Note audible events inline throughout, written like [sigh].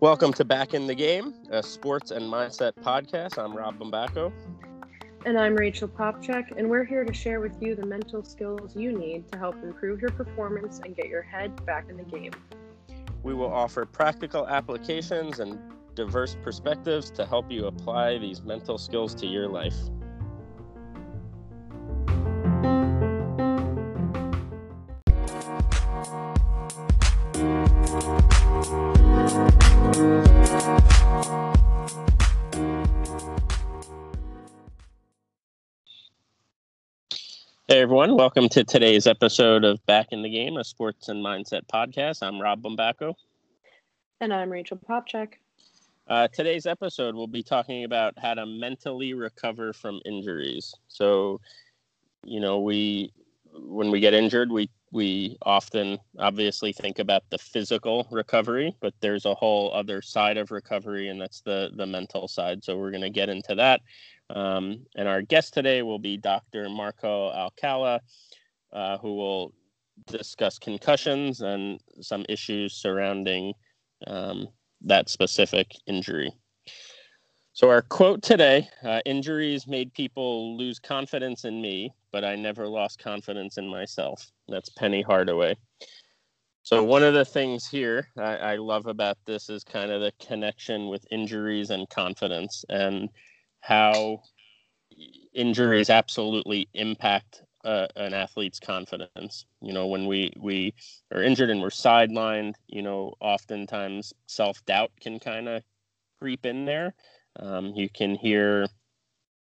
Welcome to Back in the Game, a sports and mindset podcast. I'm Rob Bombacco. And I'm Rachel Popchak, and we're here to share with you the mental skills you need to help improve your performance and get your head back in the game. We will offer practical applications and diverse perspectives to help you apply these mental skills to your life. Welcome to today's episode of Back in the Game, a sports and mindset podcast. I'm Rob Bombacco. And I'm Rachel Popchak. Uh, today's episode, we'll be talking about how to mentally recover from injuries. So, you know, we when we get injured, we we often obviously think about the physical recovery, but there's a whole other side of recovery, and that's the the mental side. So we're going to get into that. Um, and our guest today will be Dr. Marco Alcala, uh, who will discuss concussions and some issues surrounding um, that specific injury. So, our quote today uh, injuries made people lose confidence in me, but I never lost confidence in myself. That's Penny Hardaway. So, one of the things here I, I love about this is kind of the connection with injuries and confidence. And how injuries absolutely impact uh, an athlete's confidence. You know, when we we are injured and we're sidelined, you know, oftentimes self doubt can kind of creep in there. Um, you can hear,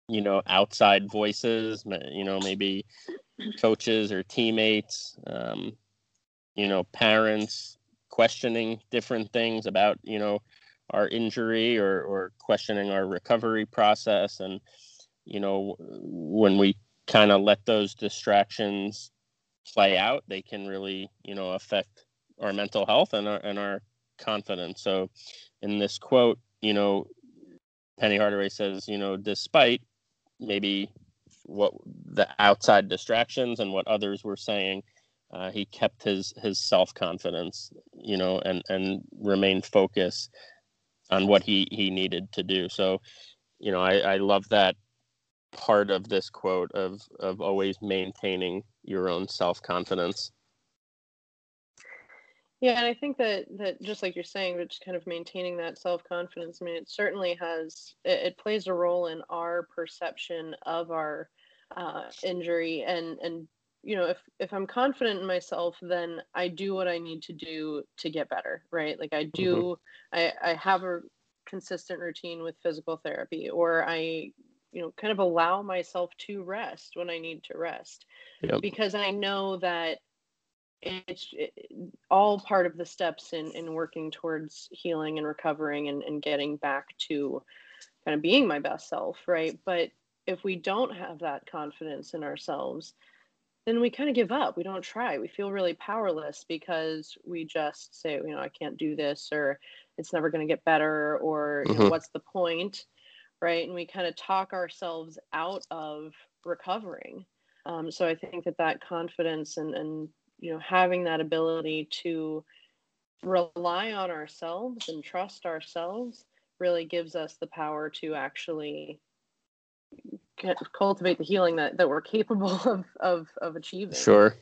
you know, outside voices. You know, maybe coaches or teammates. Um, you know, parents questioning different things about you know our injury or, or questioning our recovery process. And, you know, when we kind of let those distractions play out, they can really, you know, affect our mental health and our, and our confidence. So in this quote, you know, Penny Hardaway says, you know, despite maybe what the outside distractions and what others were saying, uh, he kept his his self confidence, you know, and and remained focused on what he he needed to do. So, you know, I, I love that part of this quote of of always maintaining your own self confidence. Yeah, and I think that that just like you're saying, just kind of maintaining that self confidence. I mean, it certainly has it, it, plays a role in our perception of our uh, injury and and you know if if i'm confident in myself then i do what i need to do to get better right like i do mm-hmm. i i have a consistent routine with physical therapy or i you know kind of allow myself to rest when i need to rest yep. because i know that it's it, all part of the steps in in working towards healing and recovering and, and getting back to kind of being my best self right but if we don't have that confidence in ourselves then we kind of give up. We don't try. We feel really powerless because we just say, you know, I can't do this or it's never going to get better or mm-hmm. know, what's the point? Right. And we kind of talk ourselves out of recovering. Um, so I think that that confidence and, and, you know, having that ability to rely on ourselves and trust ourselves really gives us the power to actually cultivate the healing that, that we're [laughs] capable of, of, of achieving. Sure.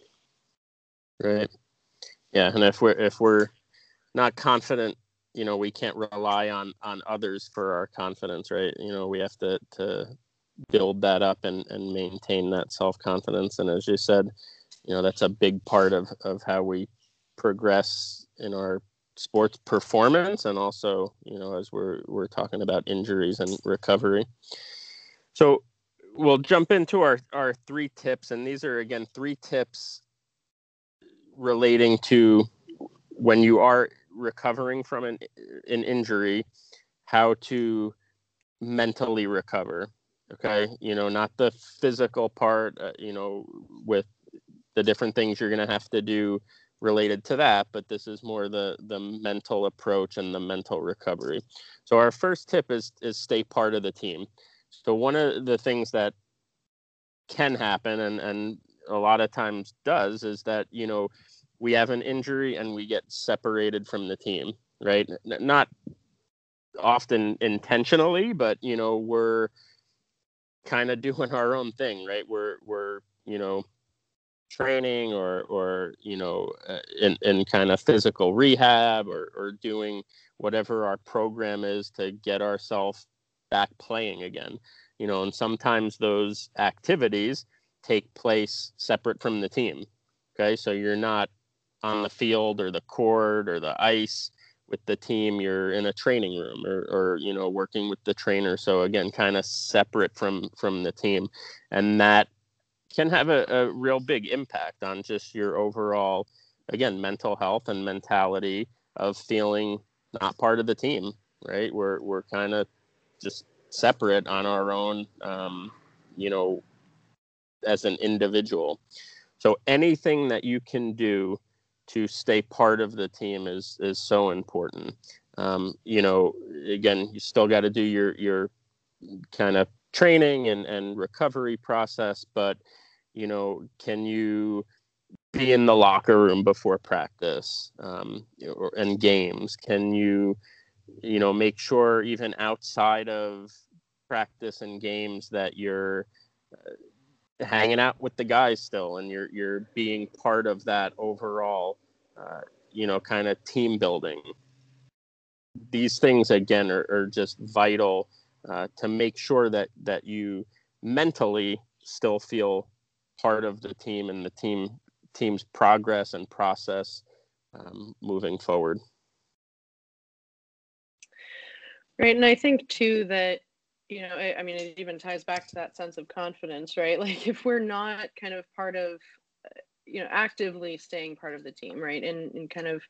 Right. Yeah. And if we're, if we're not confident, you know, we can't rely on, on others for our confidence, right? You know, we have to, to build that up and, and maintain that self-confidence. And as you said, you know, that's a big part of, of how we progress in our sports performance and also, you know, as we're, we're talking about injuries and recovery. So we'll jump into our our three tips, and these are again three tips relating to when you are recovering from an an injury, how to mentally recover. Okay, you know, not the physical part. Uh, you know, with the different things you're going to have to do related to that but this is more the the mental approach and the mental recovery. So our first tip is is stay part of the team. So one of the things that can happen and and a lot of times does is that you know we have an injury and we get separated from the team right? Not often intentionally but you know we're kind of [laughs] doing our own thing right? We're we're you know training or or you know uh, in, in kind of physical rehab or or doing whatever our program is to get ourselves back playing again you know and sometimes those activities take place separate from the team okay? So you're not on the field or the court or the ice with the team you're in a training room or, or you know working with the trainer. So again kind of separate from from the team. And that can have a, a real big impact on just your overall again mental health and mentality of feeling not part of the team right? We're we're kind of just separate on our own um, you know as an individual. So anything that you can do to stay part of the team is is so important. Um, you know again you still got to do your your kind of training and and recovery process but you know, can you be in the locker room before practice um, or, and games? Can you, you know, make sure even outside of practice and games that you're uh, hanging out with the guys still and you're you're being part of that overall, uh, you know, kind of team building. These things again are, are just vital uh, to make sure that that you mentally still feel part of the team and the team team's progress and process um, moving forward. Right, and I think too that you know, I, I, mean, it even ties back to that sense of confidence, right? [laughs] Like if we're not kind of part of, you know, actively staying part of the team, right, in in kind of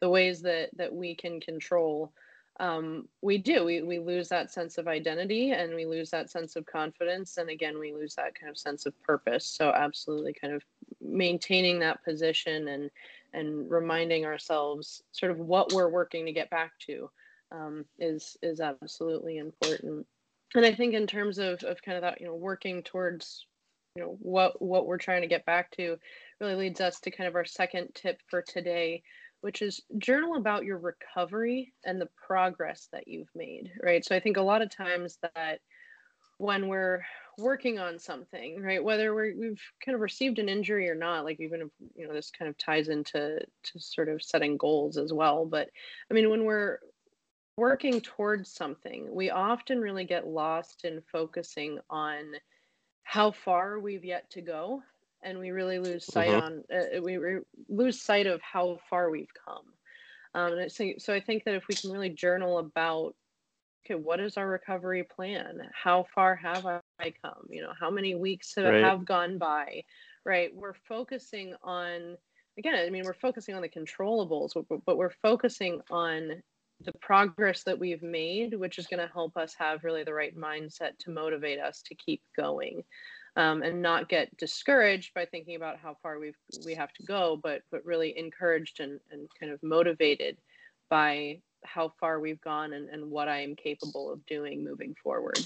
the ways that that we can control um, we do. We, we lose that sense of identity and we lose that sense of confidence. And again we lose that kind of sense of purpose. So absolutely kind of maintaining that position and and reminding ourselves sort of what we're working to get back to um, is is absolutely important. And i think in terms of, of kind of that you know working towards you know what what we're trying to get back to really leads us to kind of our second tip for today which is journal about your recovery and the progress that you've made, right? So I think a lot of times that when we're working on something, right, whether we have kind of received an injury or not, like even if you know this kind of ties into to sort of setting goals as well. But I mean, when we're working towards something, we often really get lost in focusing on how far we've yet to go and we really lose sight mm-hmm. on uh, we re- lose sight of how far we've come. Um, and so, so I think that if we can really journal about okay, what is our recovery plan? How far have I come? You know, how many weeks have, right. have gone by? Right, we're focusing on again. I mean, we're focusing on the controllables, but, but we're focusing on the progress that we've made, which is going to help us have really the right mindset to motivate us to keep going um, and not get discouraged by thinking about how far we've we have to go, but but really encouraged and, and kind of motivated by how far we've gone and, and what I am capable of doing moving forward.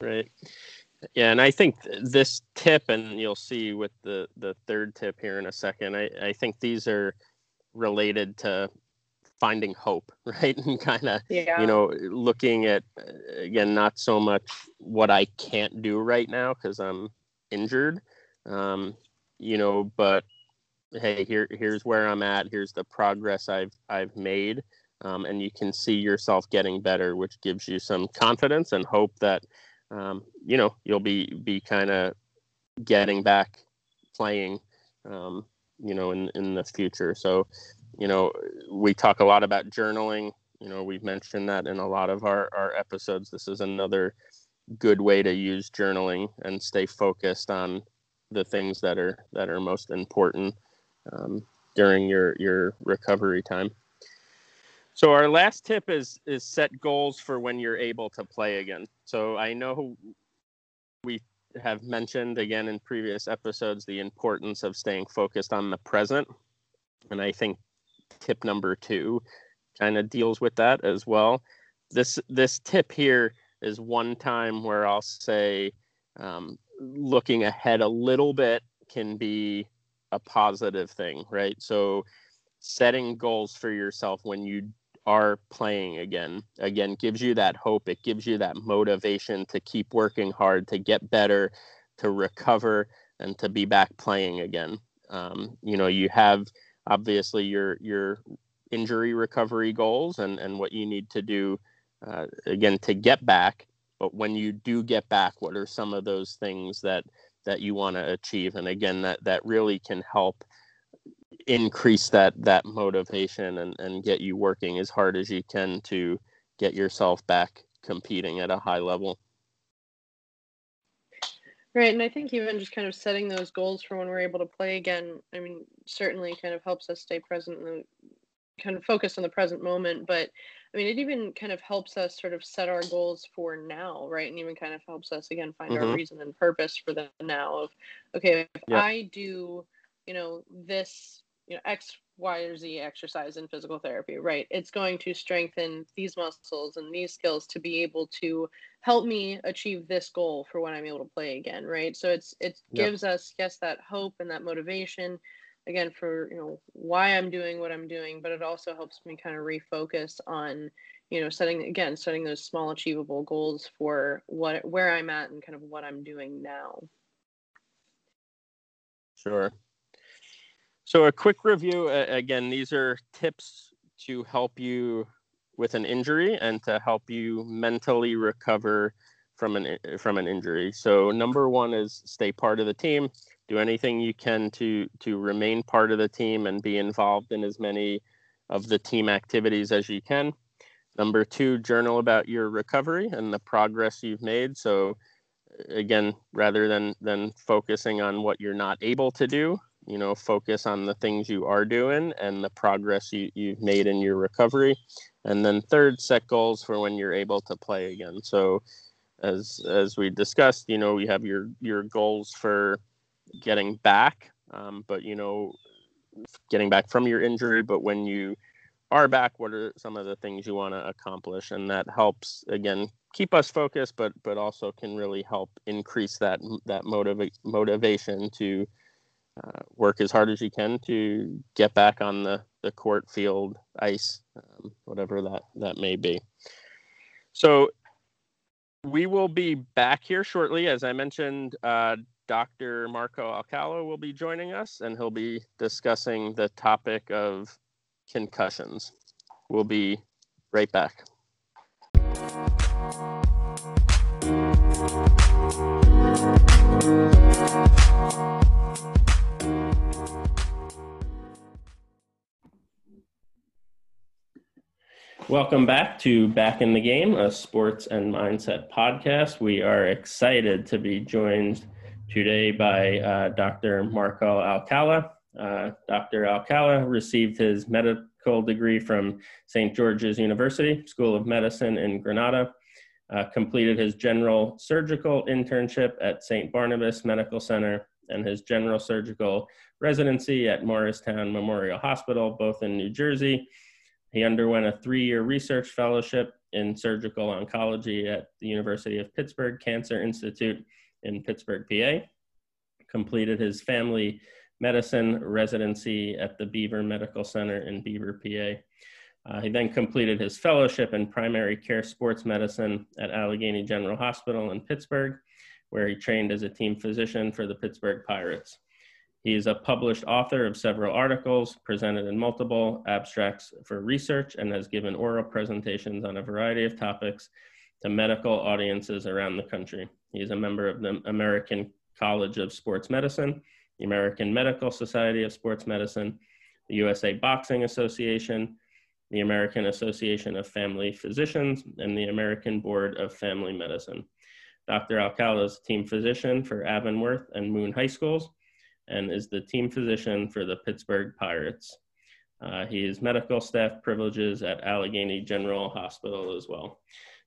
Right. Yeah, and I think this tip, and you'll see with the the third tip here in a second. I I think these are related to finding hope, [laughs] right? And kind of, yeah. you know, looking at, again, not so much what I can't do right now because I'm injured, um, you know, but hey, here, here's where I'm at. Here's the progress I've, I've made. Um, and you can see yourself getting better, which gives you some confidence and hope that, um, you know, you'll be, be kind of getting back playing, um, you know, in, in the future. So you know, we talk a lot about journaling. You know, we've mentioned that in a lot of our, our episodes. This is another good way to use journaling and stay focused on the things that are that are most important um, during your your recovery time. So our last tip is is set goals for when you're able to play again. So I know we have mentioned again in previous episodes the importance of staying focused on the present, and I think tip number two kind of deals with that as well. This this tip here is one time where I'll say um, looking ahead a little bit can be a positive thing, right? So setting goals for yourself when you are playing again again gives you that hope it gives you that motivation to keep working hard to get better to recover and to be back playing again um, you know you have obviously your your injury recovery goals and and what you need to do uh, again to get back. But when you do get back what are some of those things that that you want to achieve? And again that that really can help increase that that motivation and, and get you working as hard as you can to get yourself back competing at a high level right and i think even just kind of setting those goals for when we're able to play again i mean certainly kind of helps us stay present and kind of focus on the present moment but i mean it even kind of helps us sort of set our goals for now right and even kind of helps us again find mm-hmm. our reason and purpose for the now of okay if yeah. i do you know this you know x y or z exercise in physical therapy right? It's going to strengthen these muscles and these skills to be able to help me achieve this goal for when i'm able to play again right? So it's it yep. gives us yes that hope and that motivation again for you know why i'm doing what i'm doing but it also helps me kind of refocus on you know setting again setting those small achievable goals for what where i'm at and kind of what i'm doing now. Sure so, a quick review uh, again, these are tips to help you with an injury and to help you mentally recover from an from an injury. So, number 1 is stay part of the team. Do anything you can to to remain part of the team and be involved in as many of the team activities as you can. Number 2, journal about your recovery and the progress you've made. So, again, rather than than focusing on what you're not able to do, you know focus on the things you are doing and the progress you, you've made in your recovery. And then third set goals for when you're able to play again. So as as we discussed you know you have your your goals for getting back um, but you know getting back from your injury. But when you are back what are some of the things you want to accomplish? And that helps again keep us focused but but also can really help increase that that motiva- motivation to uh, work as hard as you can to get back on the, the court, field, ice, um, whatever that, that may be. So we will be back here shortly. As I mentioned, uh, Dr. Marco Alcala will be joining us and he'll be discussing the topic of concussions. We'll be right back. Welcome back to Back in the Game, a sports and mindset podcast. We are excited to be joined today by uh, Dr. Marco Alcala. Uh, Dr. Alcala received his medical degree from St. George's University School of Medicine in Grenada, uh, completed his general surgical internship at St. Barnabas Medical Center and his general surgical residency at Morristown Memorial Hospital, both in New Jersey he underwent a three year research fellowship in surgical oncology at the University of Pittsburgh Cancer Institute in Pittsburgh, PA. Completed his family medicine residency at the Beaver Medical Center in Beaver, PA. Uh, he then completed his fellowship in primary care sports medicine at Allegheny General Hospital in Pittsburgh, where he trained as a team physician for the Pittsburgh Pirates. He is a published author of several articles, presented in multiple abstracts for research, and has given oral presentations on a variety of topics to medical audiences around the country. He is a member of the American College of Sports Medicine, the American Medical Society of Sports Medicine, the USA Boxing Association, the American Association of Family Physicians, and the American Board of Family Medicine. Dr. Alcala is team physician for Avonworth and Moon High Schools and is the team physician for the Pittsburgh Pirates. Uh, he has medical staff privileges at Allegheny General Hospital as well.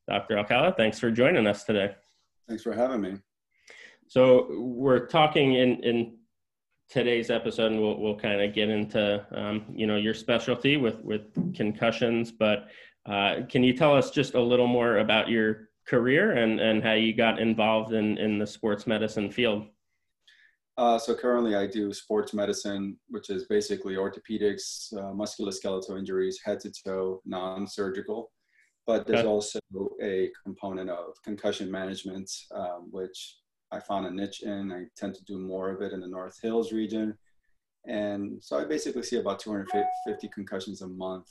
Dr. Alcala, thanks for joining us today. Thanks for having me. So we're talking in, in today's episode, and we'll, we'll kind of get into um, you know your specialty with with concussions. But uh, can you tell us just a little more about your career and, and how you got involved in, in the sports medicine field. Uh, so currently I do sports medicine, which is basically orthopedics, uh, musculoskeletal injuries, head to toe, non-surgical. But there's okay. also a component of concussion management, um, which I found a niche in. I tend to do more of it in the North Hills region. And so I basically see about 250 concussions a month,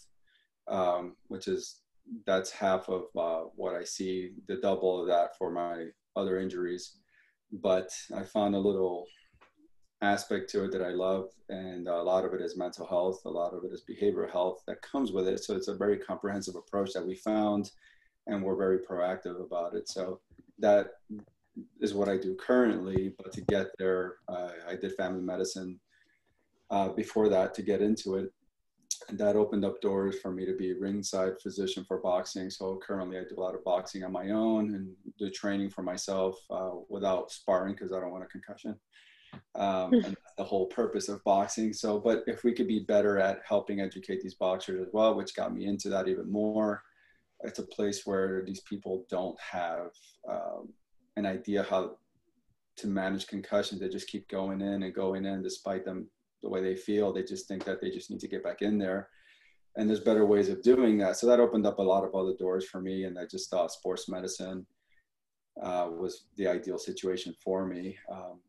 um, which is that's half of uh, what I see, the double of that for my other injuries. But I found a little aspect to it that I love, and a lot of it is mental health, a lot of it is behavioral health that comes with it. So it's a very comprehensive approach that we found, and we're very proactive about it. So that is what I do currently. But to get there, uh, I did family medicine uh, before that to get into it. And that opened up doors for me to be ringside physician for boxing. So currently, I do a lot of boxing on my own and do training for myself uh, without sparring because I don't want a concussion um, and that's the whole purpose of boxing. So, but if we could be better at helping educate these boxers as well, which got me into that even more, it's a place where these people don't have um, an idea how to manage concussions. They just keep going in and going in, despite them the way they feel. They just think that they just need to get back in there. And there's better ways of doing that. So that opened up a lot of other doors for me. And I just thought sports medicine uh, was the ideal situation for me. Um,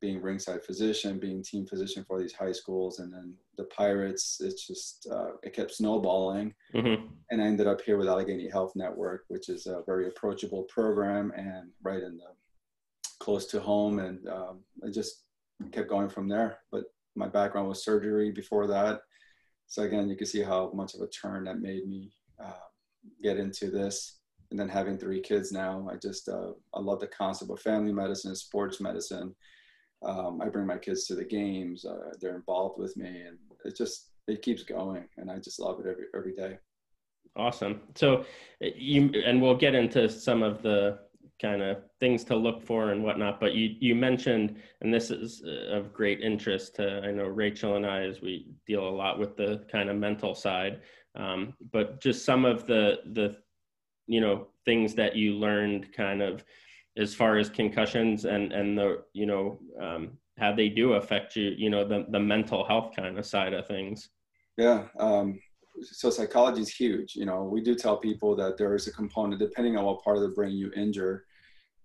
being ringside physician, being team physician for these high schools, and then the Pirates. It's just uh, it kept snowballing, mm-hmm. and I ended up here with Allegheny Health Network, which is a very approachable program and right in the close to home, and um, I just kept going from there. But my background was surgery before that, so again, you can see how much of a turn that made me uh, get into this. And then having three kids now, I just uh, I love the concept of family medicine, sports medicine um, I bring my kids to the games. Uh, they're involved with me, and it just it keeps going, and I just love it every every day. Awesome. So you and we'll get into some of the kind of things to look for and whatnot. But you you mentioned, and this is of great interest to I know Rachel and I as we deal a lot with the kind of mental side. Um, but just some of the the you know things that you learned kind of as far as concussions and and the you know um, how they do affect you you know the the mental health kind of side of things. Yeah um, so psychology is huge. You know we do tell people that there is a component depending on what part of the brain you injure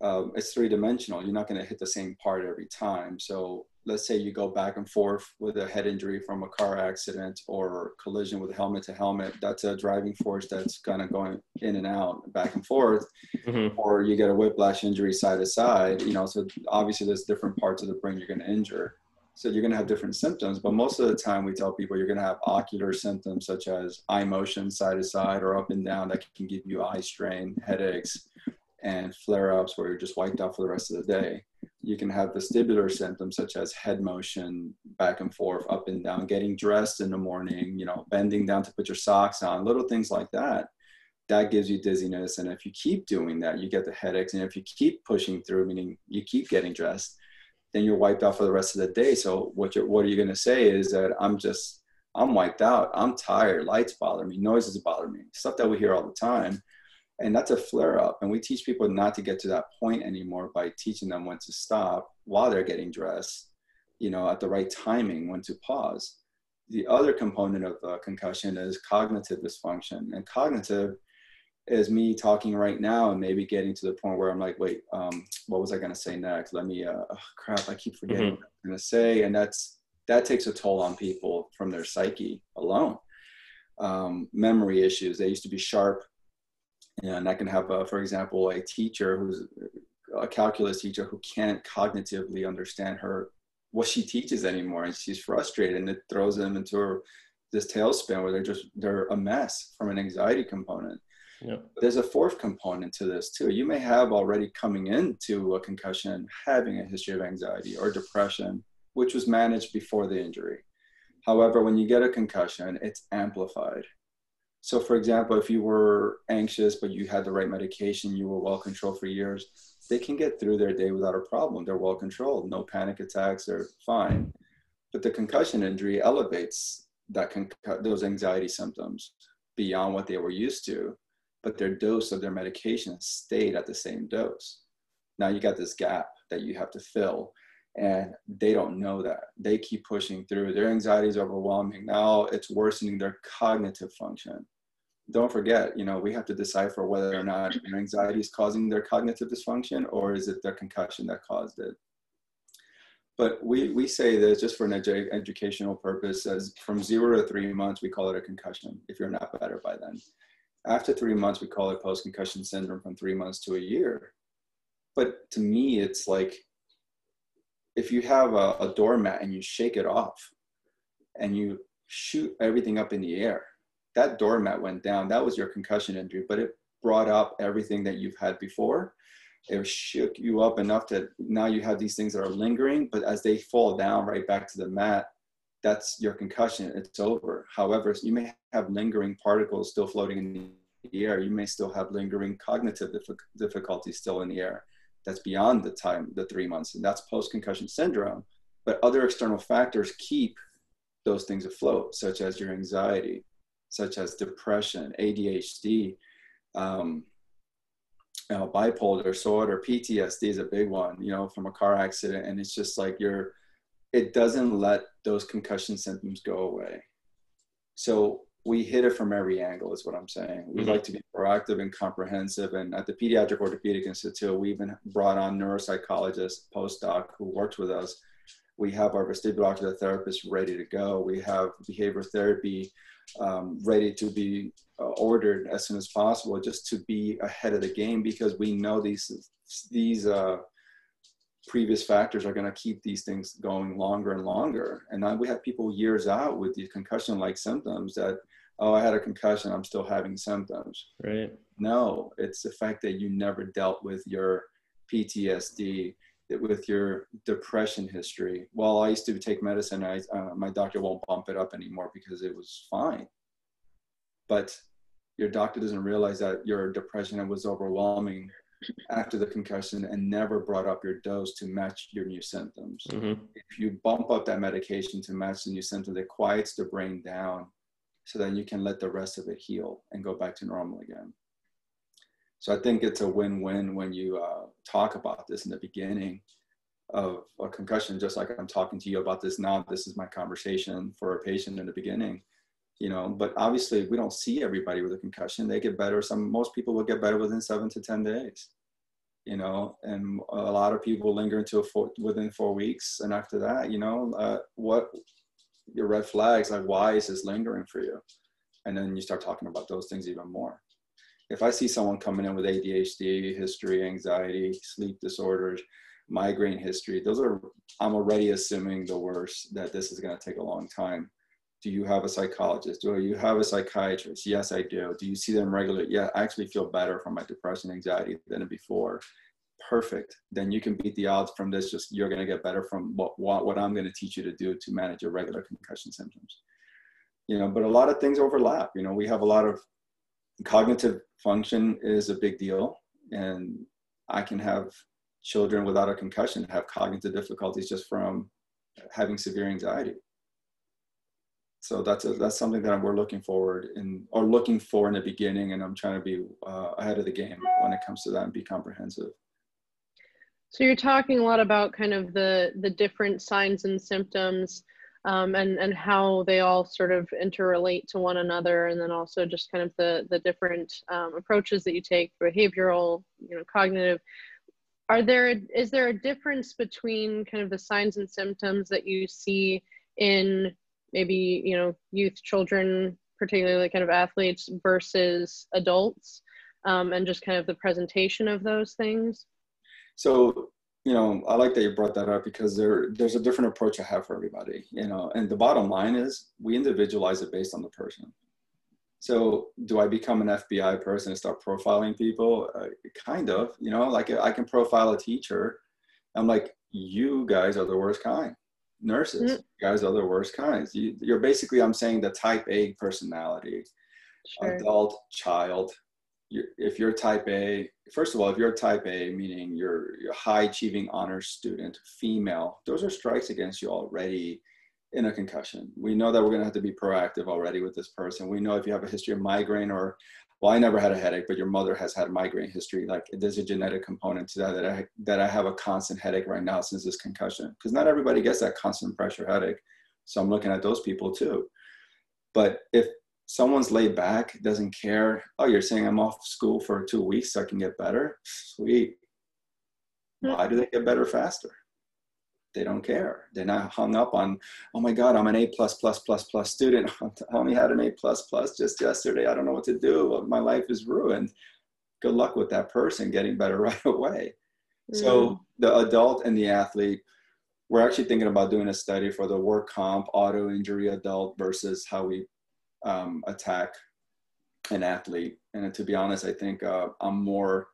um, it's three dimensional you're not going to hit the same part every time so let's say you go back and forth with a head injury from a car accident or collision with helmet to helmet, that's a driving force that's kind of going in and out, back and forth. Mm-hmm. Or you get a whiplash injury side to side, you know, so obviously there's different parts of the brain you're going to injure. So you're going to have different symptoms, but most of the time we tell people you're going to have ocular symptoms such as eye motion side to side or up and down that can give you eye strain, headaches, and flare ups where you're just wiped out for the rest of the day you can have vestibular symptoms such as head motion back and forth up and down getting dressed in the morning you know bending down to put your socks on little things like that. That gives you dizziness and if you keep doing that you get the headaches and if you keep pushing through meaning you keep getting dressed then you're wiped out for the rest of the day. So what you're what are you going to say is that i'm just i'm wiped out. I'm tired. Lights bother me. Noises bother me. Stuff that we hear all the time and that's a flare up. And we teach people not to get to that point anymore by teaching them when to stop while they're getting dressed you know at the right timing when to pause. The other component of uh, concussion is cognitive dysfunction. And cognitive is me talking right now and maybe getting to the point where i'm like wait um, what was i going to say next? Let me uh, oh, crap i keep forgetting mm-hmm. what i'm going to say. And that's that takes a toll on people from their psyche alone. Um, memory issues they used to be sharp and I can have, a, for example, a teacher who's uh, a calculus teacher who can't cognitively understand her what she teaches anymore, and she's frustrated, and it throws them into her, this tailspin where they're just they're a mess from an anxiety component. Yep. There's a fourth component to this too. You may have already coming into a concussion having a history of anxiety or depression, which was managed before the injury. However, when you get a concussion, it's amplified. So, for example, if you were anxious but you had the right medication, you were well controlled for years, they can get through their day without a problem. They're well controlled, no panic attacks, they're fine. But the concussion injury elevates that con- those anxiety symptoms beyond what they were used to. but their dose of their medication stayed at the same dose. Now you got this gap that you have to fill and they don't know that they keep pushing through their anxiety is overwhelming now it's worsening their cognitive function don't forget you know we have to decipher whether or not anxiety is causing their cognitive dysfunction or is it their concussion that caused it. But we, we say this just for an edu- educational purpose as from zero to three months we call it a concussion if you're not better by then. After three months we call it post-concussion syndrome from three months to a year. But to me it's like if you have a, a doormat and you shake it off and you shoot everything up in the air, that doormat went down. That was your concussion injury, but it brought up everything that you've had before. It shook you up enough that now you have these things that are lingering, but as they fall down right back to the mat, that's your concussion. It's over. However, you may have lingering particles still floating in the air. You may still have lingering cognitive difficulties still in the air that's beyond the time, the three months, and that's post concussion syndrome. But other external factors keep those things afloat, such as your anxiety, such as depression, ADHD, um, you know, bipolar disorder, PTSD is a big one, you know, from a car accident. And it's just like you're, it doesn't let those concussion symptoms go away. So we hit it from every angle is what i'm saying we mm-hmm. like to be proactive and comprehensive and at the pediatric orthopedic institute we even brought on neuropsychologists postdoc who worked with us we have our vestibular therapist ready to go we have behavioral therapy um, ready to be uh, ordered as soon as possible just to be ahead of the game because we know these these uh, previous factors are going to keep these things going longer and longer. And now we have people years out with these concussion like symptoms that oh, I had a concussion, I'm still having symptoms. Right. No, it's the fact that you never dealt with your PTSD, with your depression history. Well, I used to take medicine. I, uh, my doctor won't bump it up anymore because it was fine. But your doctor doesn't realize that your depression was overwhelming after the concussion and never brought up your dose to match your new symptoms. Mm-hmm. If you bump up that medication to match the new symptoms, it quiets the brain down so that you can let the rest of it heal and go back to normal again. So I think it's a win-win when you uh, talk about this in the beginning of a concussion, just like I'm talking to you about this now. This is my conversation for a patient in the beginning, you know. But obviously, we don't see everybody with a concussion. They get better. Some most people will get better within seven to ten days, you know. And a lot of people linger until four, within four weeks, and after that, you know, uh, what your red flags like why is this lingering for you and then you start talking about those things even more if i see someone coming in with adhd history anxiety sleep disorders migraine history those are i'm already assuming the worst that this is going to take a long time do you have a psychologist do you have a psychiatrist yes i do do you see them regularly yeah i actually feel better from my depression anxiety than before perfect, then you can beat the odds from this. Just you're going to get better from what, what, what I'm going to teach you to do to manage your regular concussion symptoms. You know, but a lot of things overlap. You know, we have a lot of cognitive function is a big deal, and I can have children without a concussion have cognitive difficulties just from having severe anxiety. So that's a, that's something that we're looking forward in or looking for in the beginning, and I'm trying to be uh, ahead of the game when it comes to that and be comprehensive. So you're talking a lot about kind of the the different signs and symptoms um, and and how they all sort of interrelate to one another, and then also just kind of the the different um, approaches that you take, behavioral, you know, cognitive. Are there is there a difference between kind of the signs and symptoms that you see in maybe you know youth, children, particularly kind of athletes versus adults, um, and just kind of the presentation of those things? So, you know, I like that you brought that up because there there's a different approach I have for everybody, you know, and the bottom line is we individualize it based on the person. So, do I become an FBI person and start profiling people? Uh, kind of, you know, like I can profile a teacher. I'm like, you guys are the worst kind. Nurses, mm-hmm. guys are the worst kinds. You, you're basically, I'm saying, the type A personality, sure. adult, child, if you're type A, first of all, if you're type A, meaning you're, you're a high achieving honors student, female, those are strikes against you already in a concussion. We know that we're going to have to be proactive already with this person. We know if you have a history of migraine or well, I never had a headache, but your mother has had a migraine history. Like there's a genetic component to that that I that I have a constant headache right now since this concussion. Because not everybody gets that constant pressure headache. So I'm looking at those people too. But if someone's laid back, doesn't care, oh, you're saying I'm off school for two weeks so I can get better? Sweet. Hmm. Why do they get better faster? they don't care. They're not hung up on, oh my God, I'm an A plus plus plus plus student. I only had an A plus plus just yesterday. I don't know what to do. My life is ruined. Good luck with that person getting better [laughs] right away. Mm. So the adult and the athlete, we're actually thinking about doing a study for the work comp auto injury adult versus how we um, attack an athlete. And to be honest, I think uh, I'm more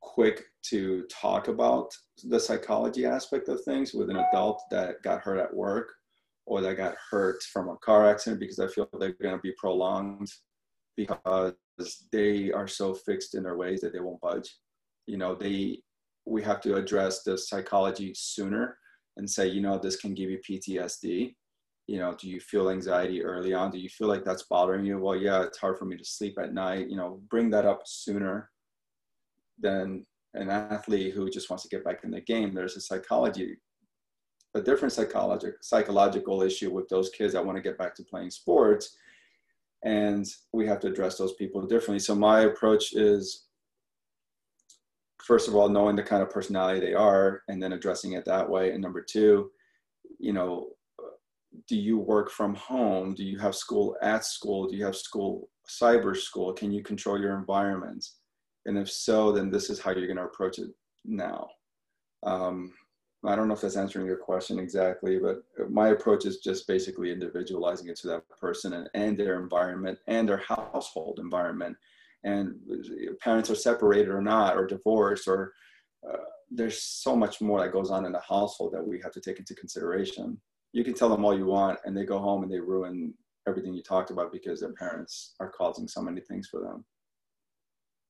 quick to talk about the psychology aspect of things with an adult that got hurt at work or that got hurt from a car accident because I feel they're going to be prolonged because they are so fixed in their ways that they won't budge. You know, they we have to address the psychology sooner and say, you know, this can give you PTSD. You know, do you feel anxiety early on? Do you feel like that's bothering you? Well, yeah, it's hard for me to sleep at night. You know, bring that up sooner than an athlete who just wants to get back in the game. There's a psychology, a different psychological psychological issue with those kids that want to get back to playing sports, and we have to address those people differently. So my approach is, first of all, knowing the kind of personality they are, and then addressing it that way. And number two, you know, do you work from home? Do you have school at school? Do you have school cyber school? Can you control your environments? And if so, then this is how you're going to approach it now. Um, I don't know if that's answering your question exactly, but my approach is just basically individualizing it to that person and, and their environment and their household environment. And parents are separated or not, or divorced, or uh, there's so much more that goes on in the household that we have to take into consideration. You can tell them all you want, and they go home and they ruin everything you talked about because their parents are causing so many things for them.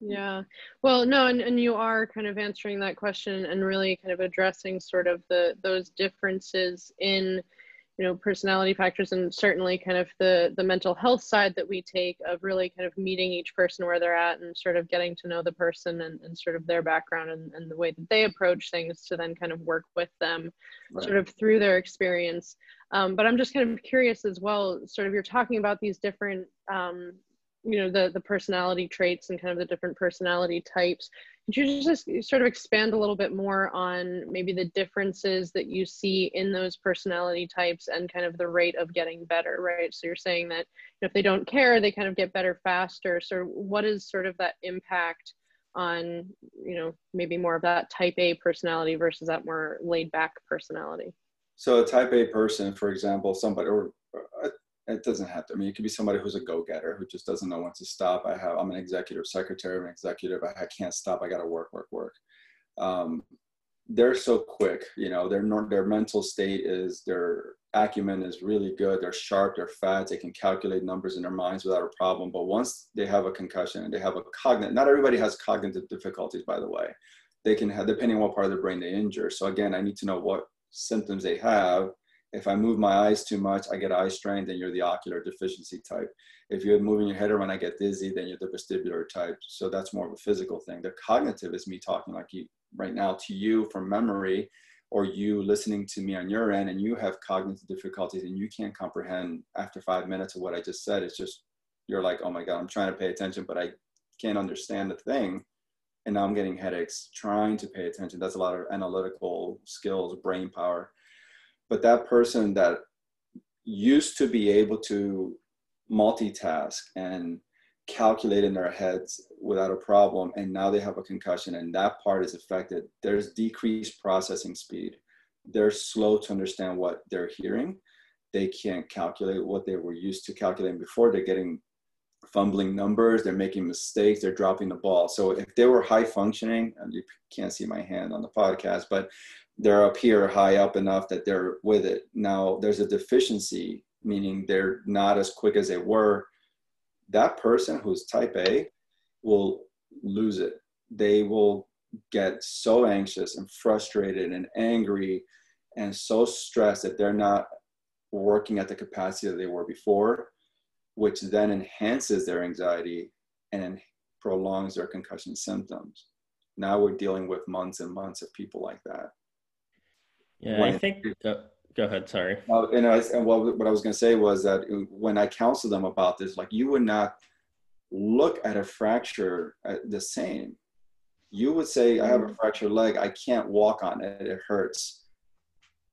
Yeah. Well, no, and, and you are kind of answering that question and really kind of addressing sort of the those differences in, you know, personality factors and certainly kind of the the mental health side that we take of really kind of meeting each person where they're at and sort of getting to know the person and, and sort of their background and, and the way that they approach things to then kind of work with them right. sort of through their experience. Um, but I'm just kind of curious as well, sort of you're talking about these different um, you know the the personality traits and kind of the different personality types. Could you just sort of expand a little bit more on maybe the differences that you see in those personality types and kind of the rate of getting better right? So you're saying that if they don't care they kind of get better faster. So what is sort of that impact on you know maybe more of that type a personality versus that more laid back personality? So a type a person for example somebody or it doesn't have to. I mean, it could be somebody who's a go-getter who just doesn't know when to stop. I have, I'm an executive secretary, I'm an executive. I, I can't stop. I got to work, work, work. Um, they're so quick, you know, their, their mental state is, their acumen is really good. They're sharp, they're fast, they can calculate numbers in their minds without a problem. But once they have a concussion and they have a cognitive, not everybody has cognitive difficulties, by the way. They can have, depending on what part of the brain they injure. So again, I need to know what symptoms they have if I move my eyes too much, I get eye strain, then you're the ocular deficiency type. If you're moving your head around, I get dizzy, then you're the vestibular type. So that's more of a physical thing. The cognitive is me talking like you right now to you from memory, or you listening to me on your end and you have cognitive difficulties and you can't comprehend after five minutes of what I just said. It's just, you're like, oh my God, I'm trying to pay attention, but I can't understand the thing. And now I'm getting headaches trying to pay attention. That's a lot of analytical skills, brain power but that person that used to be able to multitask and calculate in their heads without a problem and now they have a concussion and that part is affected there's decreased processing speed. They're slow to understand what they're hearing. They can't calculate what they were used to calculating before. They're getting fumbling numbers. They're making mistakes. They're dropping the ball. So if they were high functioning and you can't see my hand on the podcast but they're up here high up enough that they're with it. Now there's a deficiency, meaning they're not as quick as they were. That person who's type A will lose it. They will get so anxious and frustrated and angry and so stressed that they're not working at the capacity that they were before, which then enhances their anxiety and prolongs their concussion symptoms. Now we're dealing with months and months of people like that. Yeah, I think. Uh, go ahead. Sorry. Uh, and, I, and what, what I was going to say was that when I counsel them about this, like you would not look at a fracture the same. You would say, I have a mm-hmm. fractured leg. I can't walk on it. It hurts.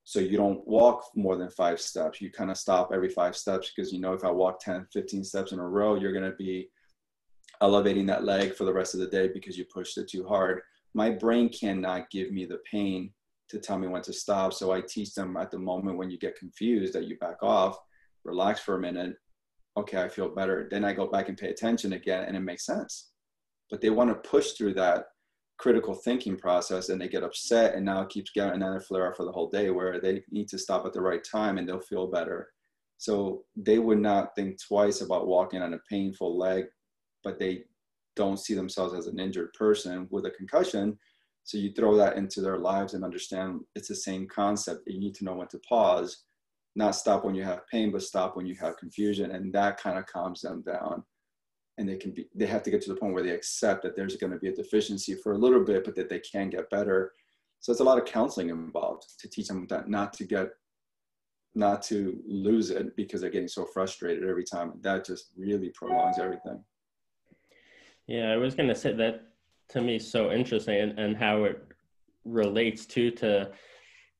So you don't walk more than five steps. You kind of stop every five steps because you know if I walk 10, 15 steps in a row, you're going to be elevating that leg for the rest of the day because you pushed it too hard. My brain cannot give me the pain to tell me when to stop. So I teach them at the moment when you get confused that you back off, relax for a minute. Okay, I feel better. Then I go back and pay attention again and it makes sense. But they want to push through that critical thinking process and they get upset and now it keeps then they flare up for the whole day where they need to stop at the right time and they'll feel better. So they would not think twice about walking on a painful leg, but they don't see themselves as an injured person with a concussion so you throw that into their lives and understand it's the same concept. You need to know when to pause, not stop when you have pain, but stop when you have confusion. And that kind of calms them down. And they can be, they have to get to the point where they accept that there's going to be a deficiency for a little bit, but that they can get better. So it's a lot of counseling involved to teach them that not to get, not to lose it because they're getting so frustrated every time. That just really prolongs everything. Yeah, I was going to say that to me so interesting and, and how it relates to to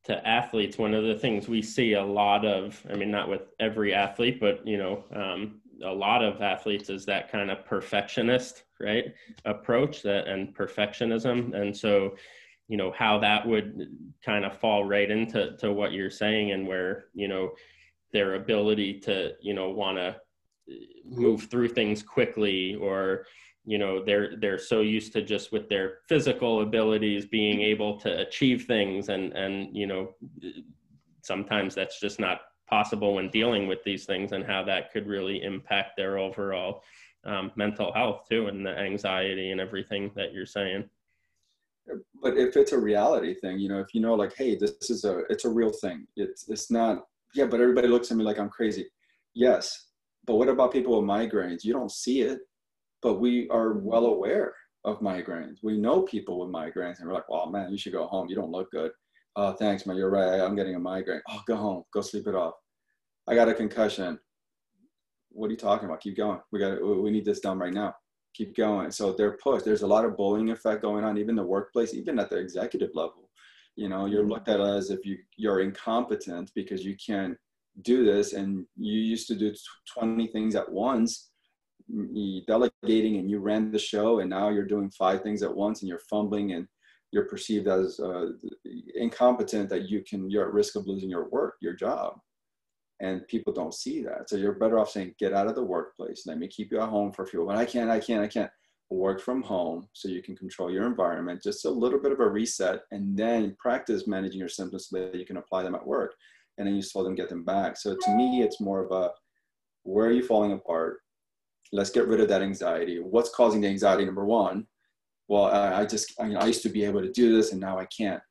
to athletes. One of the things we see a lot of i mean not with every athlete but you know um, a lot of athletes is that kind of perfectionist right approach that and perfectionism. And so you know how that would kind of fall right into to what you're saying and where you know their ability to you know want to move through things quickly or you know they're they're so used to just with their physical abilities being able to achieve things and and you know sometimes that's just not possible when dealing with these things and how that could really impact their overall um, mental health too and the anxiety and everything that you're saying. But if it's a reality thing you know if you know like hey this is a it's a real thing. It's it's not yeah but everybody looks at me like i'm crazy. Yes but what about people with migraines? You don't see it but we are well aware of migraines. We know people with migraines, and we're like, "Oh man, you should go home. You don't look good." Oh, thanks, man. You're right. I'm getting a migraine. Oh, go home. Go sleep it off. I got a concussion. What are you talking about? Keep going. We got. We need this done right now. Keep going. So they're pushed. There's a lot of bullying effect going on, even the workplace, even at the executive level. You know, you're mm-hmm. looked at as if you you're incompetent because you can't do this, and you used to do 20 things at once delegating and you ran the show and now you're doing five things at once and you're fumbling and you're perceived as uh, incompetent that you can you're at risk of losing your work your job. And people don't see that. So you're better off saying get out of the workplace. Let me keep you at home for a few but i can't i can't i can't work from home so you can control your environment. Just a little bit of a reset and then practice managing your symptoms so that you can apply them at work. And then you slow them get them back. So to me it's more of a where are you falling apart let's get rid of that anxiety. What's causing the anxiety? Number one, well, I, I just, I, mean, I used to be able to do this and now I can't.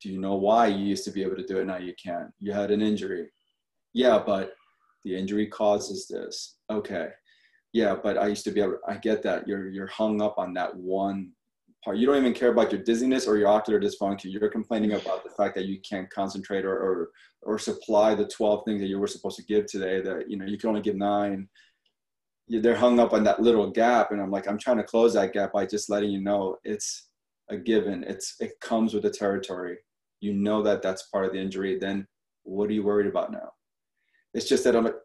Do you know why you used to be able to do it? Now you can't. You had an injury. Yeah, but the injury causes this. Okay. Yeah, but I used to be able, I get that. You're, you're hung up on that one part. You don't even care about your dizziness or your ocular dysfunction. You're complaining about the fact that you can't concentrate or, or, or supply the 12 things that you were supposed to give today that, you know, you can only give nine they're hung up on that little gap and i'm like i'm trying to close that gap by just letting you know it's a given. It's it comes with the territory. You know that that's part of the injury then what are you worried about now? It's just that i'm like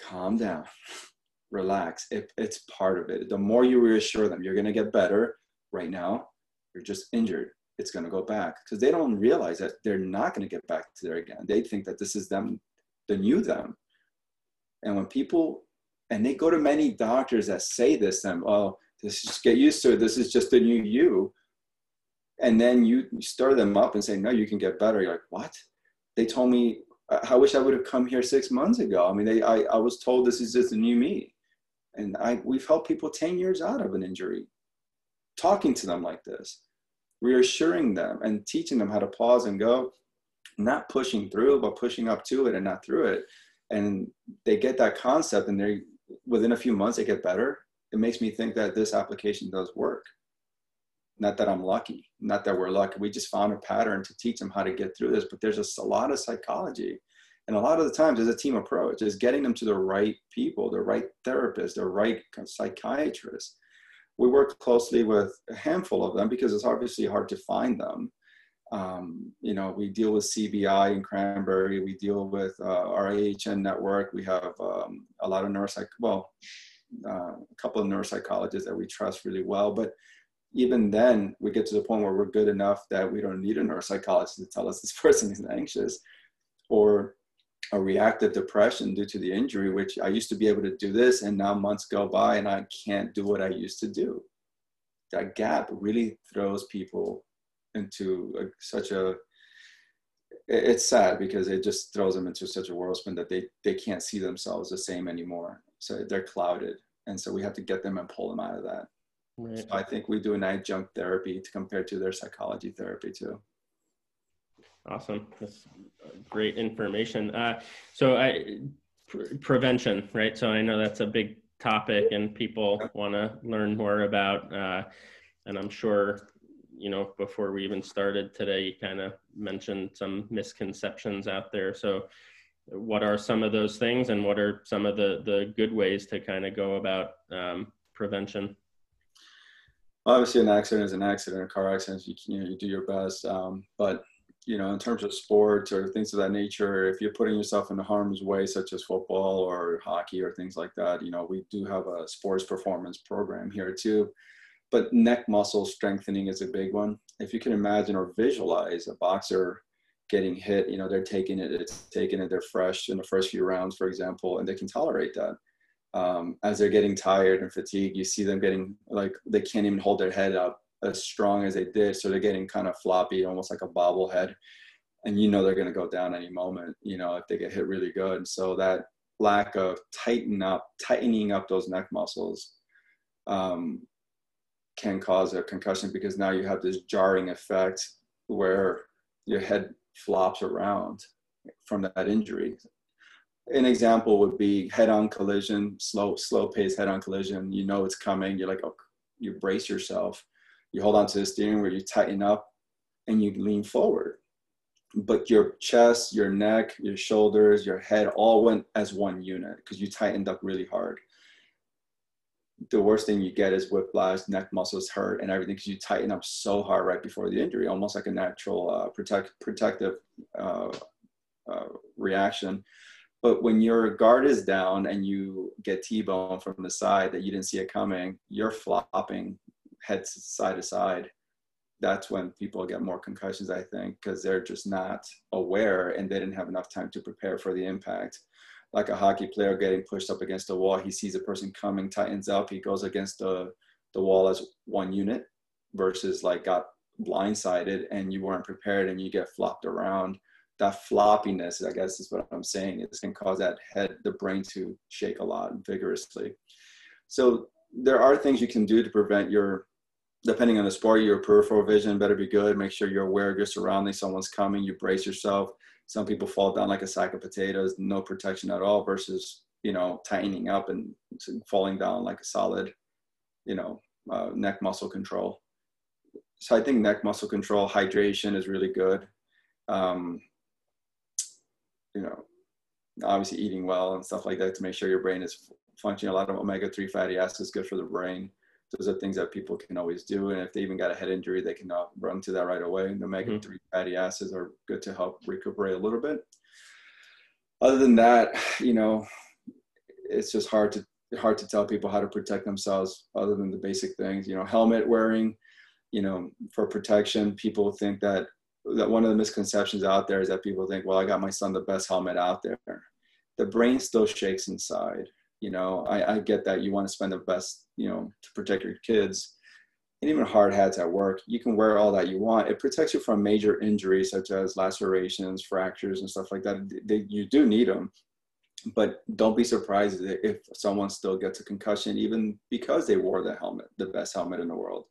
calm down. [laughs] Relax. It, it's part of it. The more you reassure them you're going to get better. Right now you're just injured. It's going to go back. Because they don't realize that they're not going to get back to there again. They think that this is them the new them. And when people and they go to many doctors that say this to them oh this just get used to it. This is just the new you. And then you stir them up and say no you can get better. You're like what? They told me i wish i would have come here six months ago. I mean they i, I was told this is just a new me. And i we've helped people 10 years out of an injury. Talking to them like this reassuring them and teaching them how to pause and go not pushing through but pushing up to it and not through it. And they get that concept and they within a few months they get better it makes me think that this application does work. Not that I'm lucky, not that we're lucky. We just found a pattern to teach them how to get through this. But there's just a lot of psychology. And a lot of the times, it's a team approach, is getting them to the right people, the right therapist, the right psychiatrist. We work closely with a handful of them because it's obviously hard to find them. Um, you know, we deal with CBI in Cranberry. We deal with uh, our AHN network. We have um, a lot of neuropsych, well, uh, a couple of neuropsychologists that we trust really well. But even then, we get to the point where we're good enough that we don't need a neuropsychologist to tell us [laughs] this person is anxious or a reactive depression due to the injury, which I used to be able to do this, and now months go by and I can't do what I used to do. That gap really throws people into a, such a it's sad because it just throws them into such a whirlwind that they they can't see themselves the same anymore. So they're clouded. And so we have to get them and pull them out of that. Right. so i think we do an adjunct therapy to compare to their psychology therapy too. Awesome. That's great information. Uh, so i pre- prevention right? So i know that's a big topic and people want to learn more about uh, and i'm sure you know, before we even started today, you kind of mentioned some misconceptions out there. So, what are some of those things, and what are some of the the good ways to kind of go about um, prevention? Obviously, an accident is an accident. A car accident, you you, know, you do your best. Um, but you know, in terms of sports or things of that nature, if you're putting yourself in harm's way, such as football or hockey or things like that, you know, we do have a sports performance program here too but neck muscle strengthening is a big one. If you can imagine or visualize a boxer getting hit, you know, they're taking it, it's taken it, they're fresh in the first few rounds, for example, and they can tolerate that. Um, as they're getting tired and fatigued, you see them getting like they can't even hold their head up as strong as they did. So they're getting kind of floppy, almost like a bobblehead. And you know they're going to go down any moment, you know, if they get hit really good. So that lack of tighten up, tightening up those neck muscles um, can cause a concussion because now you have this jarring effect where your head flops around from that injury. An example would be head-on collision, slow, slow pace head-on collision. You know it's coming. You're like, oh, you brace yourself. You hold on to the steering wheel. You tighten up, and you lean forward. But your chest, your neck, your shoulders, your head all went as one unit because you tightened up really hard the worst thing you get is whiplash, neck muscles hurt, and everything because you tighten up so hard right before the injury, almost like a natural uh, protect, protective uh, uh, reaction. But when your guard is down and you get T-bone from the side that you didn't see it coming, you're flopping head side to side. That's when people get more concussions, I think, because they're just not aware and they didn't have enough time to prepare for the impact like a hockey player getting pushed up against a wall. He sees a person coming, tightens up, he goes against the, the wall as one unit versus like got blindsided and you weren't prepared and you get flopped around. That floppiness, I guess is what I'm saying, is can cause that head, the brain to shake a lot vigorously. So there are things you can do to prevent your depending on the sport, your peripheral vision better be good. Make sure you're aware of your surroundings. Someone's coming, you brace yourself some people fall down like a sack of potatoes, no protection at all, versus you know tightening up and falling down like a solid, you know, uh, neck muscle control. So I think neck muscle control, hydration is really good. Um, you know, obviously eating well and stuff like that to make sure your brain is functioning. A lot of omega-3 fatty acids is good for the brain those are things that people can always do. And if they even got a head injury, they can uh, run to that right away. And the omega 3 mm-hmm. fatty acids are good to help recuperate a little bit. Other than that, you know, it's just hard to hard to tell people how to protect themselves other than the basic things. You know, helmet wearing, you know, for protection. People think that that one of the misconceptions out there is that people think, well, I got my son the best helmet out there. The brain still shakes inside you know I, I get that you want to spend the best you know to protect your kids and even hard hats at work. You can wear all that you want. It protects you from major injuries such as lacerations fractures and stuff like that. They, you do need them but don't be surprised if someone still gets a concussion even because they wore the helmet the best helmet in the world.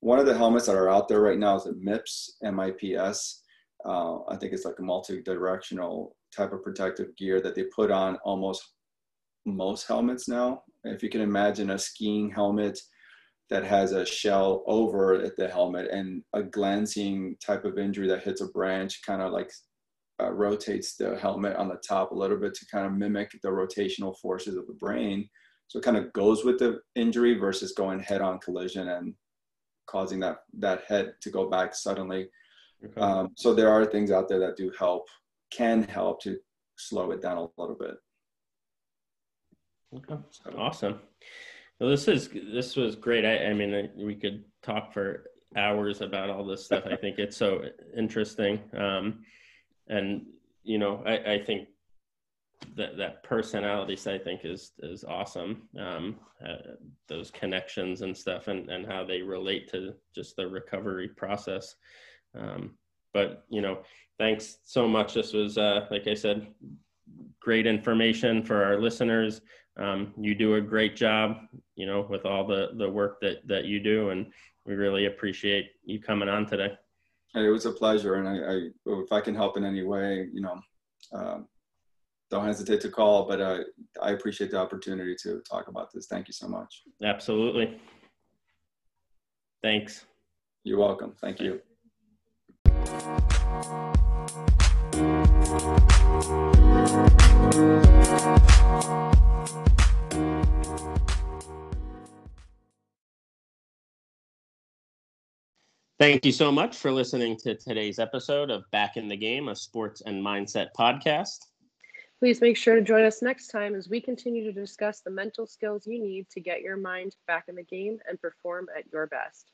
One of the helmets that are out there right now is the MIPS MIPS uh, i think it's like a multi-directional type of protective gear that they put on almost most helmets now. If you can imagine a skiing helmet that has a shell over at the helmet and a glancing type of injury that hits a branch, kind of like uh, rotates the helmet on the top a little bit to kind of mimic the rotational forces of the brain. So it kind of goes with the injury versus going head on collision and causing that, that head to go back suddenly. Okay. Um, so there are things out there that do help, can help to slow it down a little bit. Okay. So. Awesome. Well, this is this was great. I, I mean, we could talk for hours about all this stuff. I [laughs] think it's so interesting, um, and you know, I, I think that that personality I think is is awesome. Um, uh, those connections and stuff, and and how they relate to just the recovery process. Um, but you know, thanks so much. This was, uh, like I said, great information for our listeners. Um, you do a great job, you know, with all the the work that that you do, and we really appreciate you coming on today. It was a pleasure, and I, I if I can help in any way, you know, uh, don't hesitate to call. But uh, I appreciate the opportunity to talk about this. Thank you so much. Absolutely. Thanks. You're welcome. Thank you. Thank you so much for listening to today's episode of Back in the Game, a sports and mindset podcast. Please make sure to join us next time as we continue to discuss the mental skills you need to get your mind back in the game and perform at your best.